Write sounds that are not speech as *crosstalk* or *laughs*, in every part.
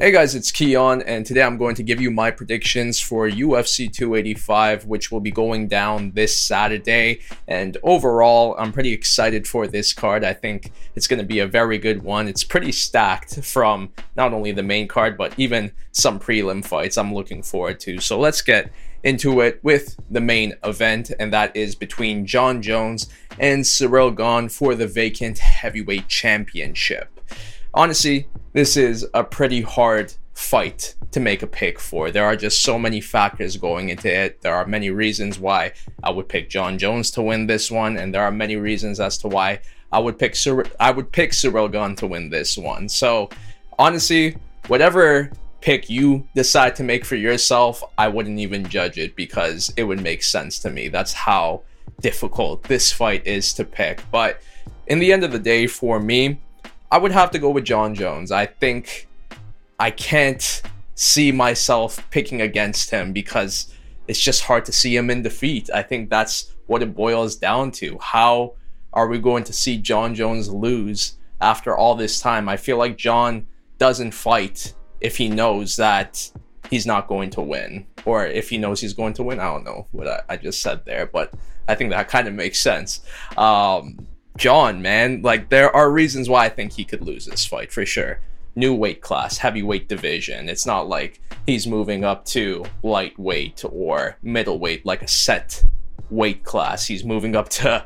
Hey guys, it's Keon, and today I'm going to give you my predictions for UFC 285, which will be going down this Saturday. And overall, I'm pretty excited for this card. I think it's going to be a very good one. It's pretty stacked from not only the main card, but even some prelim fights I'm looking forward to. So let's get into it with the main event, and that is between Jon Jones and Ciryl Gane for the vacant heavyweight championship honestly, this is a pretty hard fight to make a pick for. There are just so many factors going into it. There are many reasons why I would pick Jon Jones to win this one, and there are many reasons as to why I would pick Cyr- I would pick Ciryl Gane to win this one. So honestly, whatever pick you decide to make for yourself, I wouldn't even judge it because it would make sense to me. That's how difficult this fight is to pick. But in the end of the day, for me, I would have to go with Jon Jones. I think I can't see myself picking against him because it's just hard to see him in defeat. I think that's what it boils down to. How are we going to see Jon Jones lose after all this time? I feel like Jon doesn't fight if he knows that he's not going to win. Or if he knows he's going to win. I don't know what I, I just said there, but I think that kind of makes sense. Um, Jon, man, like there are reasons why I think he could lose this fight for sure. New weight class, heavyweight division. It's not like he's moving up to lightweight or middleweight like a set weight class. He's moving up to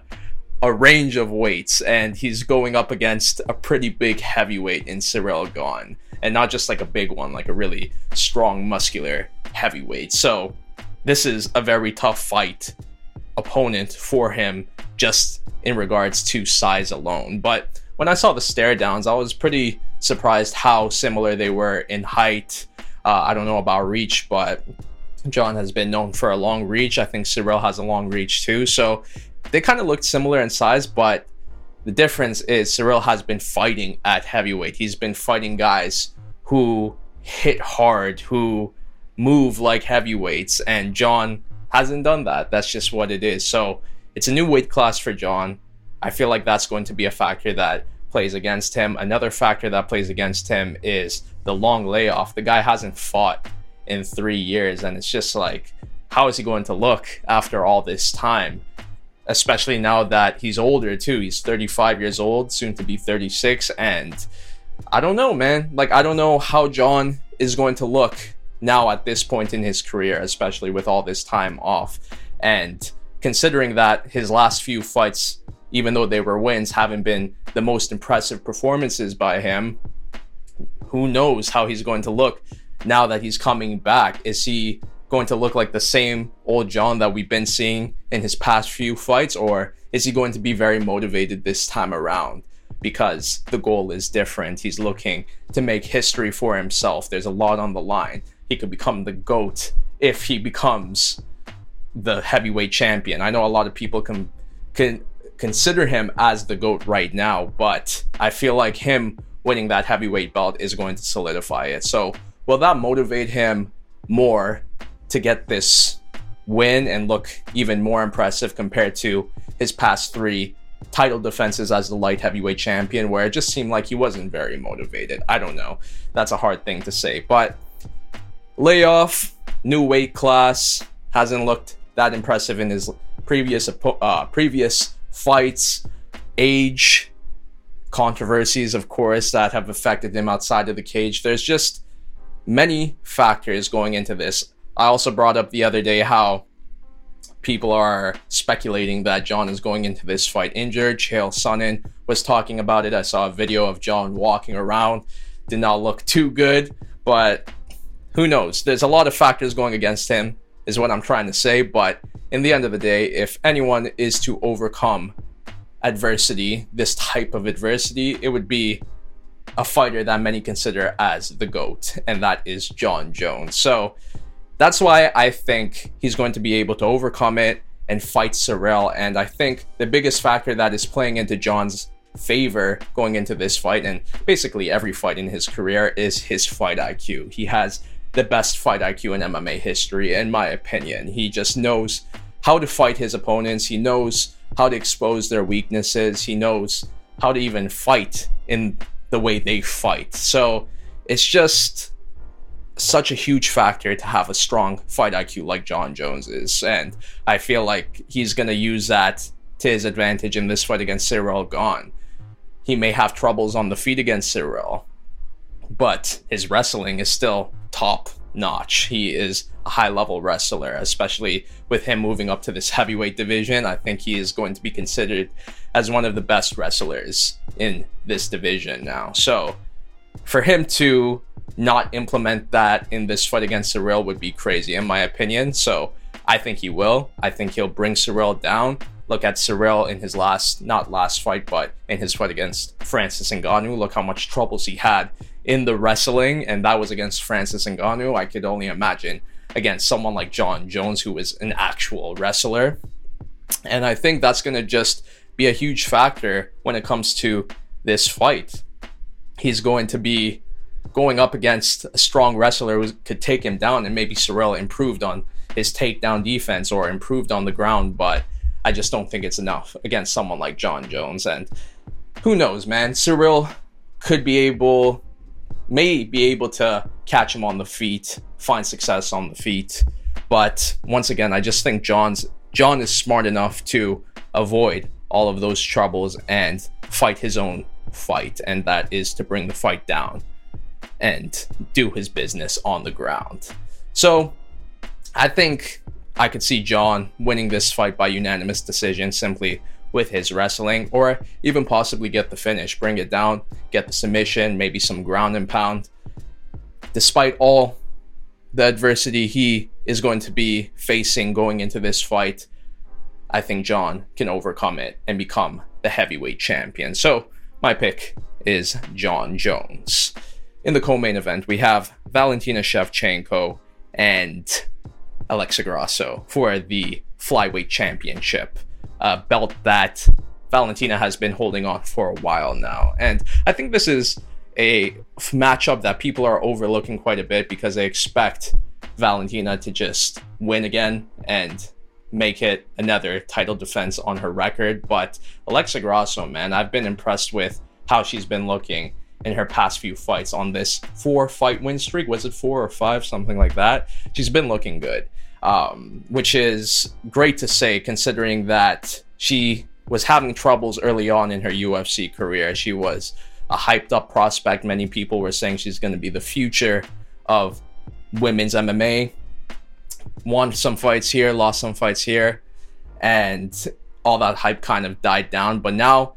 a range of weights and he's going up against a pretty big heavyweight in Ciryl Gane. And not just like a big one, like a really strong, muscular heavyweight. So this is a very tough fight opponent for him just in regards to size alone. But when I saw the stare downs, I was pretty surprised how similar they were in height. Uh, I don't know about reach, but Jon has been known for a long reach. I think Ciryl has a long reach too. So they kind of looked similar in size, but the difference is Ciryl has been fighting at heavyweight. He's been fighting guys who hit hard, who move like heavyweights, and Jon hasn't done that. That's just what it is. So it's a new weight class for Jon. I feel like that's going to be a factor that plays against him. Another factor that plays against him is the long layoff. The guy hasn't fought in three years, and it's just like, how is he going to look after all this time? Especially now that he's older too. He's 35 years old, soon to be 36, and I don't know, man. Like, I don't know how Jon is going to look now at this point in his career, especially with all this time off. And considering that his last few fights, even though they were wins, haven't been the most impressive performances by him. Who knows how he's going to look now that he's coming back? Is he going to look like the same old Jon that we've been seeing in his past few fights, or is he going to be very motivated this time around? Because the goal is different. He's looking to make history for himself. There's a lot on the line. He could become the GOAT if he becomes the heavyweight champion. I know a lot of people can can consider him as the goat right now, but I feel like him winning that heavyweight belt is going to solidify it. So, will that motivate him more to get this win and look even more impressive compared to his past 3 title defenses as the light heavyweight champion where it just seemed like he wasn't very motivated. I don't know. That's a hard thing to say, but layoff, new weight class, hasn't looked that impressive in his previous uh, previous fights. Age controversies, of course, that have affected him outside of the cage. There's just many factors going into this. I also brought up the other day how people are speculating that Jon is going into this fight injured. Chael Sonnen was talking about it. I saw a video of Jon walking around. Did not look too good, but who knows? There's a lot of factors going against him is what I'm trying to say. But in the end of the day, if anyone is to overcome adversity, this type of adversity, it would be a fighter that many consider as the GOAT, and that is Jon Jones. So that's why I think he's going to be able to overcome it and fight Ciryl. And I think the biggest factor that is playing into Jon's favor going into this fight and basically every fight in his career is his fight IQ. He has the best fight IQ in MMA history, in my opinion. He just knows how to fight his opponents. He knows how to expose their weaknesses. He knows how to even fight in the way they fight. So it's just such a huge factor to have a strong fight IQ like Jon Jones is. And I feel like he's going to use that to his advantage in this fight against Ciryl Gane. He may have troubles on the feet against Ciryl, but his wrestling is still top notch. He is a high level wrestler, especially with him moving up to this *laughs* heavyweight division. I think he is going to be considered as one of the best wrestlers in this division now. So for him to not implement that in this fight against Ciryl would be crazy, in my opinion. So I think he will. I think he'll bring Ciryl down. Look at Ciryl in his last, not last fight, but in his fight against Francis Ngannou. Look how much troubles he had in the wrestling, and that was against Francis Ngannou. I could only imagine against someone like Jon Jones, who is an actual wrestler. And I think that's going to just be a huge factor when it comes to this fight. He's going to be going up against a strong wrestler who could take him down, and maybe Ciryl improved on his takedown defense or improved on the ground, but I just don't think it's enough against someone like Jon Jones. And who knows, man? Ciryl could be able, may be able to catch him on the feet, find success on the feet. But once again, I just think Jon's Jon is smart enough to avoid all of those troubles and fight his own fight, and that is to bring the fight down and do his business on the ground. So I think I could see Jon winning this fight by unanimous decision simply with his wrestling, or even possibly get the finish, bring it down, get the submission, maybe some ground and pound. Despite all the adversity he is going to be facing going into this fight, I think Jon can overcome it and become the heavyweight champion. So my pick is Jon Jones. In the co-main event, we have Valentina Shevchenko and Alexa Grasso for the flyweight championship, a belt that Valentina has been holding on for a while now. And I think this is a matchup that people are overlooking quite a bit because they expect Valentina to just win again and make it another title defense on her record. But Alexa Grasso, man, I've been impressed with how she's been looking in her past few fights on this four fight win streak. Was it four or five? Something like that. She's been looking good, um, which is great to say considering that she was having troubles early on in her UFC career. She was a hyped up prospect. Many people were saying she's going to be the future of women's MMA won some fights here, lost some fights here, and all that hype kind of died down. But now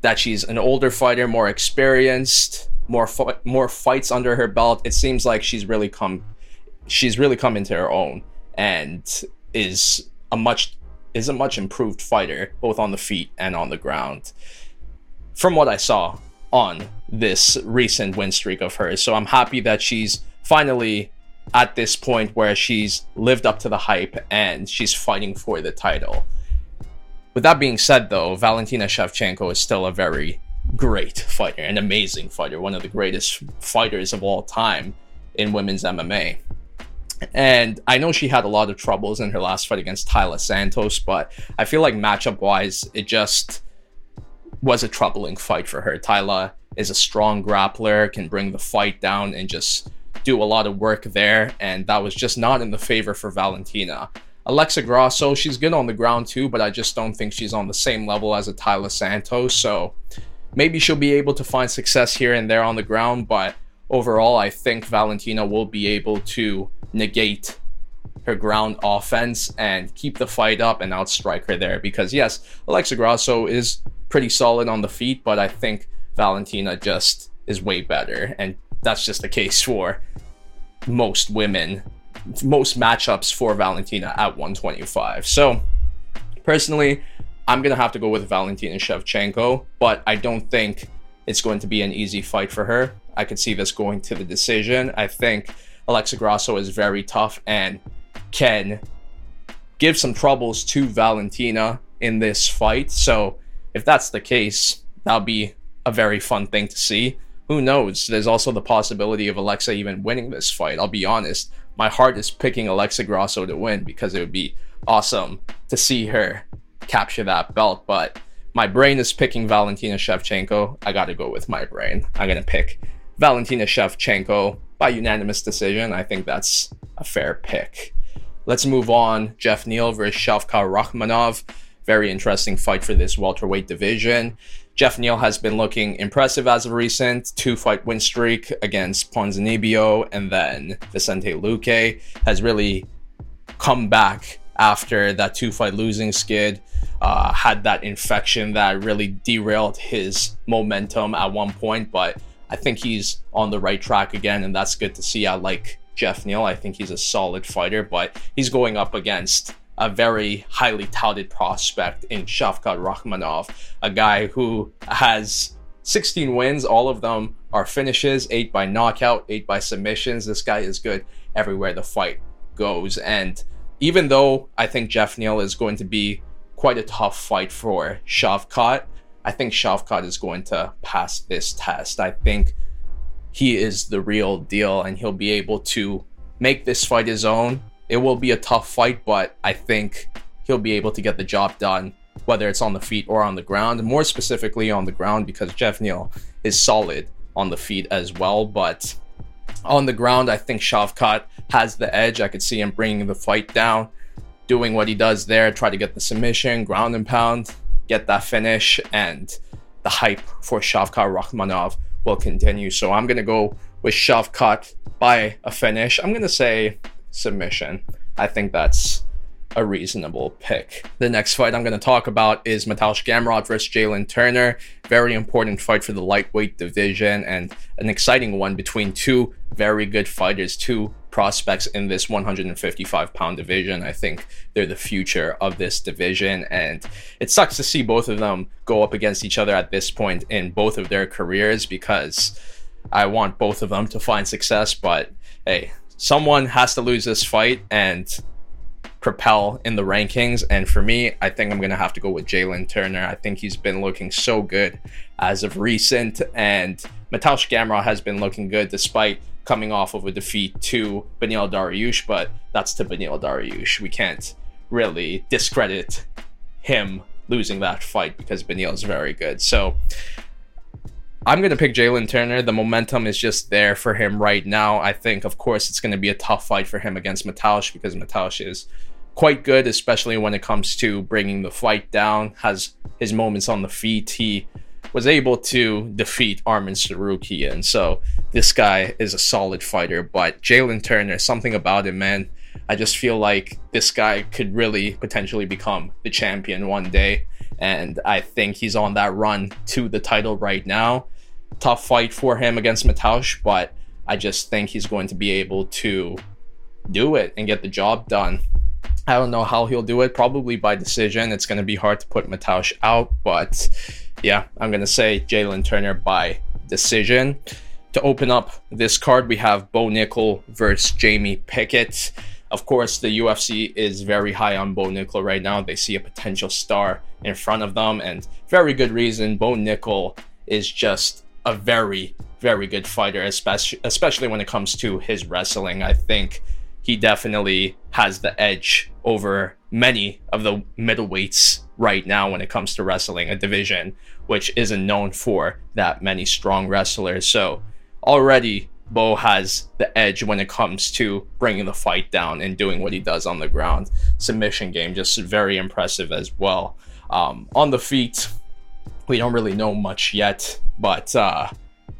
that she's an older fighter, more experienced, more more fights under her belt, it seems like she's really come she's really come into her own and is a much is a much improved fighter both on the feet and on the ground. From what I saw on this recent win streak of hers, so I'm happy that she's finally at this point where she's lived up to the hype and she's fighting for the title. With that being said, though, Valentina Shevchenko is still a very great fighter, an amazing fighter, one of the greatest fighters of all time in women's MMA. And I know she had a lot of troubles in her last fight against Taila Santos, but I feel like matchup wise, it just was a troubling fight for her. Taila is a strong grappler, can bring the fight down and just do a lot of work there, and that was just not in the favor for Valentina. Alexa Grasso, she's good on the ground too, but I just don't think she's on the same level as a Taila Santos. So maybe she'll be able to find success here and there on the ground, but overall, I think Valentina will be able to negate her ground offense and keep the fight up and outstrike her there. Because yes, Alexa Grasso is pretty solid on the feet, but I think Valentina just is way better. And that's just the case for most women, most matchups for Valentina at 125. So, personally, I'm to have to go with Valentina Shevchenko, but I don't think it's going to be an easy fight for her. I could see this going to the decision. I think Alexa Grasso is very tough and can give some troubles to Valentina in this fight. So, if that's the case, that'll be a very fun thing to see who knows? There's also the possibility of Alexa even winning this fight. I'll be honest, my heart is picking Alexa Grasso to win because it would be awesome to see her capture that belt. But my brain is picking Valentina Shevchenko. I gotta go with my brain. I'm gonna pick Valentina Shevchenko by unanimous decision. I think that's a fair pick. Let's move on. Jeff Neal versus Shavkat Rakhmonov. Very interesting fight for this welterweight division. Jeff Neal has been looking impressive as of recent. Two fight win streak against Ponzinibbio and then Vicente Luque has really come back after that two fight losing skid. Uh, had that infection that really derailed his momentum at one point, but I think he's on the right track again, and that's good to see. I like Jeff Neal. I think he's a solid fighter, but he's going up against a very highly touted prospect in Shavkat Rakhmonov, a guy who has 16 wins. All of them are finishes, eight by knockout, eight by submissions. This guy is good everywhere the fight goes. And even though I think Jeff Neal is going to be quite a tough fight for Shavkat, I think Shavkat is going to pass this test. I think he is the real deal and he'll be able to make this fight his own it will be a tough fight, but I think he'll be able to get the job done, whether it's on the feet or on the ground. More specifically on the ground, because Jeff Neal is solid on the feet as well. But on the ground, I think Shavkat has the edge. I could see him bringing the fight down, doing what he does there, try to get the submission, ground and pound, get that finish, and the hype for Shavkat Rakhmonov will continue. So I'm going to go with Shavkat by a finish. I'm going to say submission. I think that's a reasonable pick. The next fight I'm going to talk about is Mateusz Gamrot versus Jalen Turner. Very important fight for the lightweight division and an exciting one between two very good fighters, two prospects in this 155 pound division. I think they're the future of this division, and it sucks to see both of them go up against each other at this point in both of their careers because I want both of them to find success, but hey, someone has to lose this fight and propel in the rankings. And for me, I think I'm going to have to go with Jalen Turner. I think he's been looking so good as of recent. And Mateusz Gamrot has been looking good despite coming off of a defeat to Beneil Dariush. But that's to Beneil Dariush. We can't really discredit him losing that fight because Beneil is very good. So I'm going to pick Jalen Turner. The momentum is just there for him right now. I think, of course, it's going to be a tough fight for him against Mateusz because Mateusz is quite good, especially when it comes to bringing the fight down, has his moments on the feet. He was able to defeat Arman Tsarukyan. So this guy is a solid fighter. But Jalen Turner, something about him, man. I just feel like this guy could really potentially become the champion one day. And I think he's on that run to the title right now tough fight for him against Mateusz, but I just think he's going to be able to do it and get the job done. I don't know how he'll do it, probably by decision. It's going to be hard to put Mateusz out, but yeah, I'm going to say Jalen Turner by decision. To open up this card, we have Bo Nickal versus Jamie Pickett. Of course, the UFC is very high on Bo Nickal right now. They see a potential star in front of them, and very good reason. Bo Nickal is just a very, very good fighter, especially especially when it comes to his wrestling. I think he definitely has the edge over many of the middleweights right now when it comes to wrestling, a division which isn't known for that many strong wrestlers. So already Bo has the edge when it comes to bringing the fight down and doing what he does on the ground. Submission game just very impressive as well. Um, on the feet, we don't really know much yet, but uh,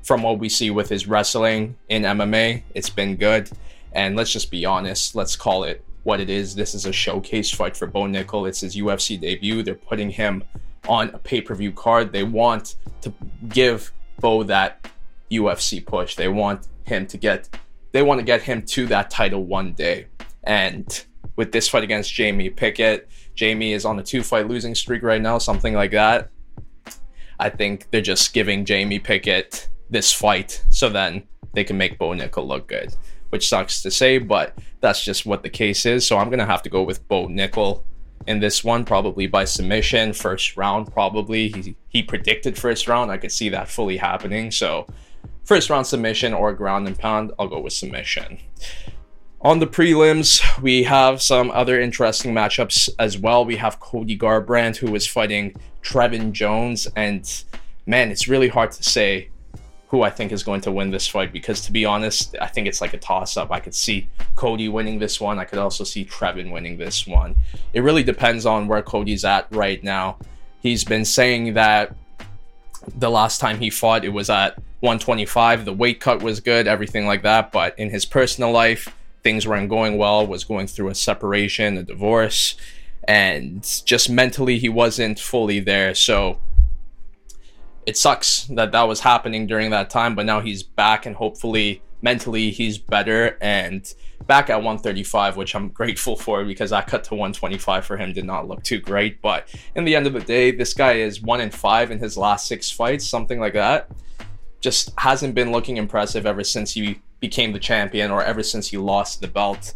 from what we see with his wrestling in MMA, it's been good. And let's just be honest, let's call it what it is. This is a showcase fight for Bo Nickal. It's his UFC debut. They're putting him on a pay per view card. They want to give Bo that UFC push. They want him to get, they want to get him to that title one day. And with this fight against Jamie Pickett, Jamie is on a two fight losing streak right now, something like that. I think they're just giving Jamie Pickett this fight so then they can make Bo Nickal look good, which sucks to say, but that's just what the case is. So I'm gonna have to go with Bo Nickal in this one, probably by submission, first round, probably. He he predicted first round. I could see that fully happening. So first round submission or ground and pound, I'll go with submission. On the prelims, we have some other interesting matchups as well. We have Cody Garbrandt, who is fighting Trevin Jones, and man, it's really hard to say who I think is going to win this fight because to be honest, I think it's like a toss up. I could see Cody winning this one. I could also see Trevin winning this one. It really depends on where Cody's at right now. He's been saying that the last time he fought, it was at 125. The weight cut was good, everything like that. But in his personal life, things weren't going well, was going through a separation, a divorce, and just mentally, he wasn't fully there. So it sucks that that was happening during that time, but now he's back and hopefully mentally he's better and back at 135, which I'm *laughs* grateful for because that cut to 125 for him did not look too great. But in the end of the day, this guy is one in five in his last six fights, something like that. Just hasn't been looking impressive ever since he became the champion or ever since he lost the belt.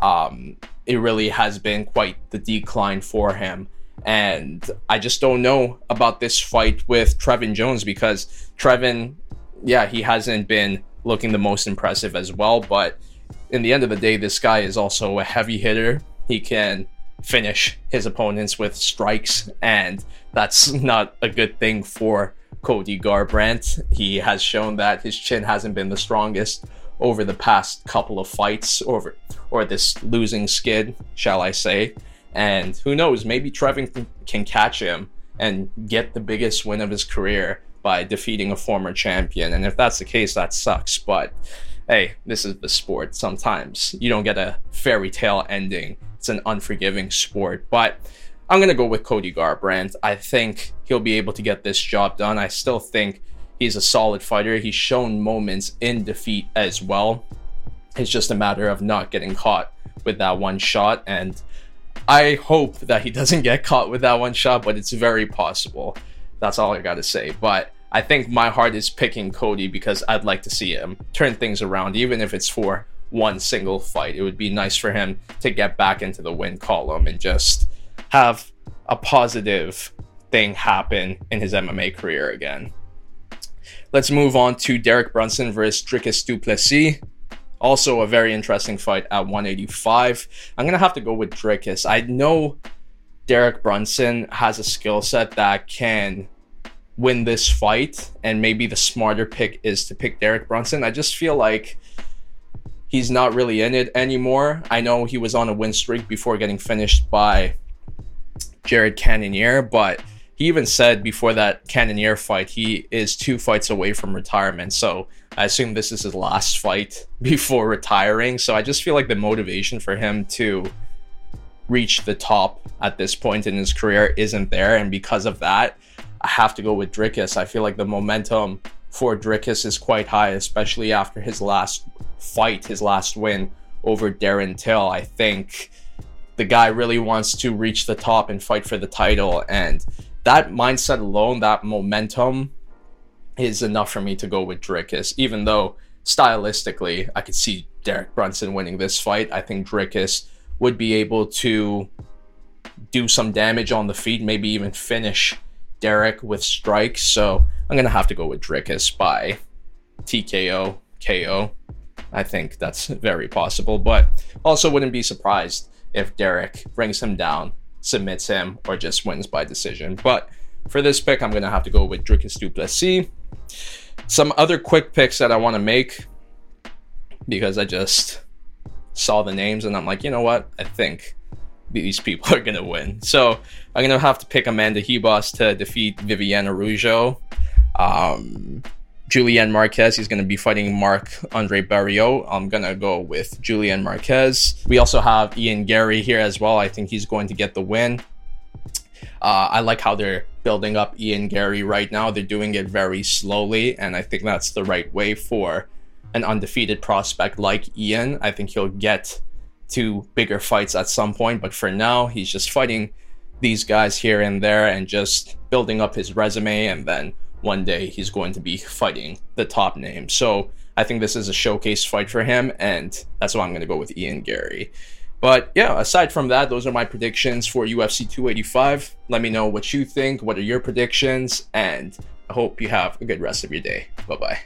Um, it really has been quite the decline for him. And I just don't know about this fight with Trevin Jones because Trevin, yeah, he hasn't been looking the most impressive as well. But in the end of the day, this guy is also a heavy hitter. He can finish his opponents with strikes, and that's *laughs* not a good thing for Cody Garbrandt. He has shown that his chin hasn't been the strongest over the past couple of fights, over or this losing skid, shall I say. And who knows, maybe Trevin can catch him and get the biggest win of his career by defeating a former champion. And if that's the case, that sucks. But hey, this is the sport. Sometimes you don't get a fairy tale ending. It's an unforgiving sport. But I'm going to go with Cody Garbrandt. I think he'll be able to get this job done. I still think he's a solid fighter. He's shown moments in defeat as well. It's just a matter of not getting caught with that one shot. And I hope that he doesn't get caught with that one shot, but it's very possible. That's all I got to say. But I think my heart is picking Cody because I'd like to see him turn things around, even if it's for one single fight. It would be nice for him to get back into the win column and just have a positive thing happen in his MMA career again. Let's move on to Derek Brunson versus Dricus Du Plessis. Also, a very interesting fight at 185. I'm going to have to go with Dricus. I know Derek Brunson has a skill set that can win this fight, and maybe the smarter pick is to pick Derek Brunson. I just feel like he's not really in it anymore. I know he was on a win streak before getting finished by Jared Cannonier, but he even said before that Cannonier fight, he is two fights away from retirement. So I assume this is his last fight *laughs* before retiring. So I just feel like the motivation for him to reach the top at this point in his career isn't there. And because of that, I have to go with Dricus. I feel like the momentum for Dricus is quite high, especially after his last fight, his last win over Darren Till. I think the guy really wants to reach the top and fight for the title. And that mindset alone, that momentum, is enough for me to go with Dricus, Even though stylistically, I could see Derek Brunson winning this fight. I think Dricus would be able to do some damage on the feet, maybe even finish Derek with strikes. So I'm gonna have to go with Dricus by TKO KO. I think that's very possible, but also wouldn't be surprised if Derek brings him down submits him or just wins by decision. But for this pick, I'm going to have to go with Dricus Du Plessis. Some other quick picks that I want to make because I just saw the names and I'm like, you know what? I think these people *laughs* are going to win. So I'm going to have to pick Amanda Ribas to defeat Viviana Araujo. Um, Julian Marquez. He's going to be fighting Marc Andre Barriault. I'm going to go with Julian Marquez. We also have Ian Garry here as well. I think he's going to get the win. Uh, I like how they're building up Ian Garry right now. They're doing it very slowly, and I think that's the right way for an undefeated prospect like Ian. I think he'll get to bigger fights at some point, but for now, he's just fighting these guys here and there and just building up his resume and then one day he's going to be fighting the top name. So I think this is a showcase fight for him, and that's why I'm going to go with Ian Garry. But yeah, aside from that, those are my predictions for UFC 285. Let me know what you think. What are your predictions? And I hope you have a good rest of your day. Bye bye.